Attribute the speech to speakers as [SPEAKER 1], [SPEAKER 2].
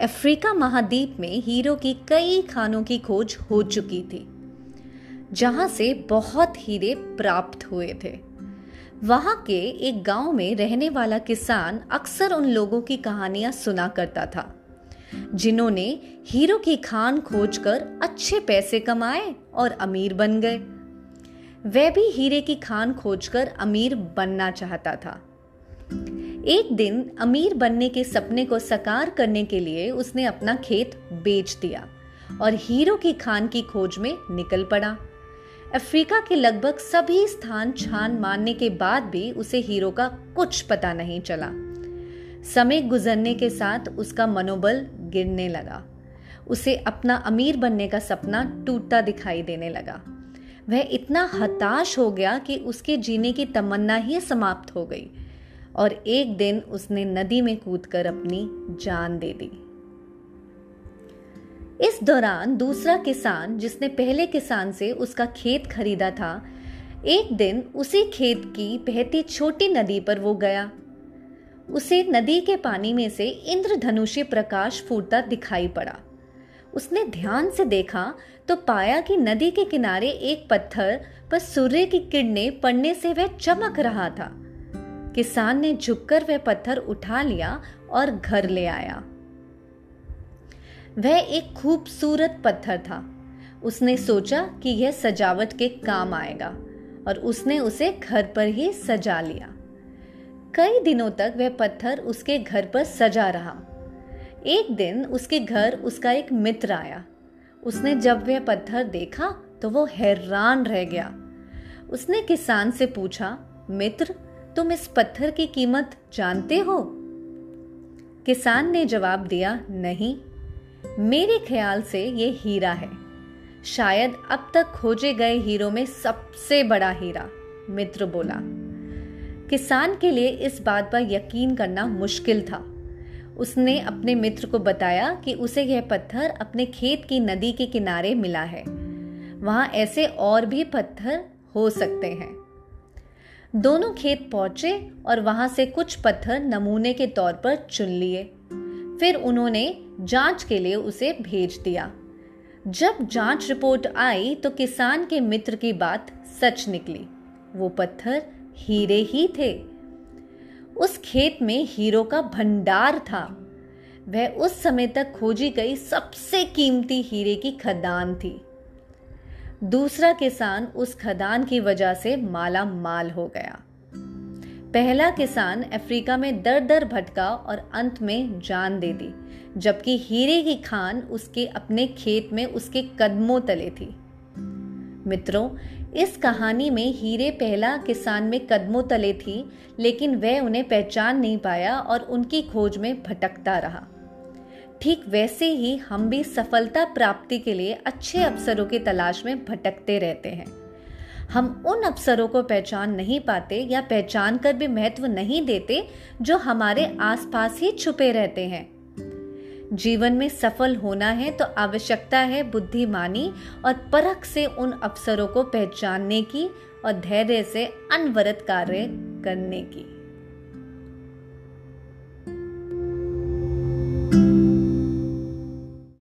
[SPEAKER 1] Africa महाद्वीप में hero की कई खानों की खोज हो चुकी थी, जहाँ से बहुत हीरे प्राप्त हुए थे। वहाँ के एक गाँव में रहने वाला किसान अक्सर उन लोगों की कहानियाँ सुना करता था, जिन्होंने हीरो की खान खोजकर अच्छे पैसे कमाए और अमीर बन गए। वह भी हीरे की खान खोजकर अमीर बनना चाहता था। एक दिन अमीर बनने के सपने को साकार करने के लिए उसने अपना खेत बेच दिया और हीरो की खान की खोज में निकल पड़ा। अफ्रीका के लगभग सभी स्थान छान मारने के बाद भी उसे हीरो का कुछ पता नहीं चला। समय गुजरने के साथ उसका मनोबल गिरने लगा। उसे अपना अमीर बनने का सपना टूटता दिखाई देने लगा। वह इतना हताश हो गया कि उसके जीने की तमन्ना ही समाप्त हो गई। और एक दिन उसने नदी में कूदकर अपनी जान दे दी। इस दौरान दूसरा किसान, जिसने पहले किसान से उसका खेत खरीदा था, एक दिन उसी खेत की बहती छोटी नदी पर वो गया। उसे नदी के पानी में से इंद्रधनुषी प्रकाश फूटता दिखाई पड़ा। उसने ध्यान से देखा तो पाया कि नदी के किनारे एक पत्थर पर सूर्य की किरणें पड़ने से वह चमक रहा था। किसान ने झुककर वह पत्थर उठा लिया और घर ले आया। वह एक खूबसूरत पत्थर था। उसने सोचा कि यह सजावट के काम आएगा और उसने उसे घर पर ही सजा लिया। कई दिनों तक वह पत्थर उसके घर पर सजा रहा। एक दिन उसके घर उसका एक मित्र आया। उसने जब वह पत्थर देखा तो वो हैरान रह गया। उसने किसान से पूछा, मित्र तुम इस पत्थर की कीमत जानते हो? किसान ने जवाब दिया, नहीं। मेरे ख्याल से ये हीरा है। शायद अब तक खोजे गए हीरो में सबसे बड़ा हीरा, मित्र बोला। किसान के लिए इस बात पर यकीन करना मुश्किल था। उसने अपने मित्र को बताया कि उसे यह पत्थर अपने खेत की नदी के किनारे मिला है। वहाँ ऐसे और भी पत्थर हो सकते हैं। दोनों खेत पहुँचे और वहाँ से कुछ पत्थर नमूने के तौर पर चुन लिए। फिर उन्होंने जाँच के लिए उसे भेज दिया। जब जाँच रिपोर्ट आई तो किसान के मित्र की बात सच निकली। वो पत्थर हीरे ही थे। उस खेत में हीरो का भंडार था। वह उस समय तक खोजी गई सबसे कीमती हीरे की खदान थी। दूसरा किसान उस खदान की वजह से माला माल हो गया। पहला किसान अफ्रीका में दर दर भटका और अंत में जान दे दी, जबकि हीरे की खान उसके अपने खेत में उसके कदमों तले थी। मित्रों, इस कहानी में हीरे पहला किसान में कदमों तले थी, लेकिन वह उन्हें पहचान नहीं पाया और उनकी खोज में भटकता रहा। ठीक वैसे ही हम भी सफलता प्राप्ति के लिए अच्छे अवसरों की तलाश में भटकते रहते हैं। हम उन अवसरों को पहचान नहीं पाते या पहचान कर भी महत्व नहीं देते जो हमारे आसपास ही छुपे रहते हैं। जीवन में सफल होना है तो आवश्यकता है बुद्धिमानी और परख से उन अवसरों को पहचानने की और धैर्य से अनवरत कार्य करने की।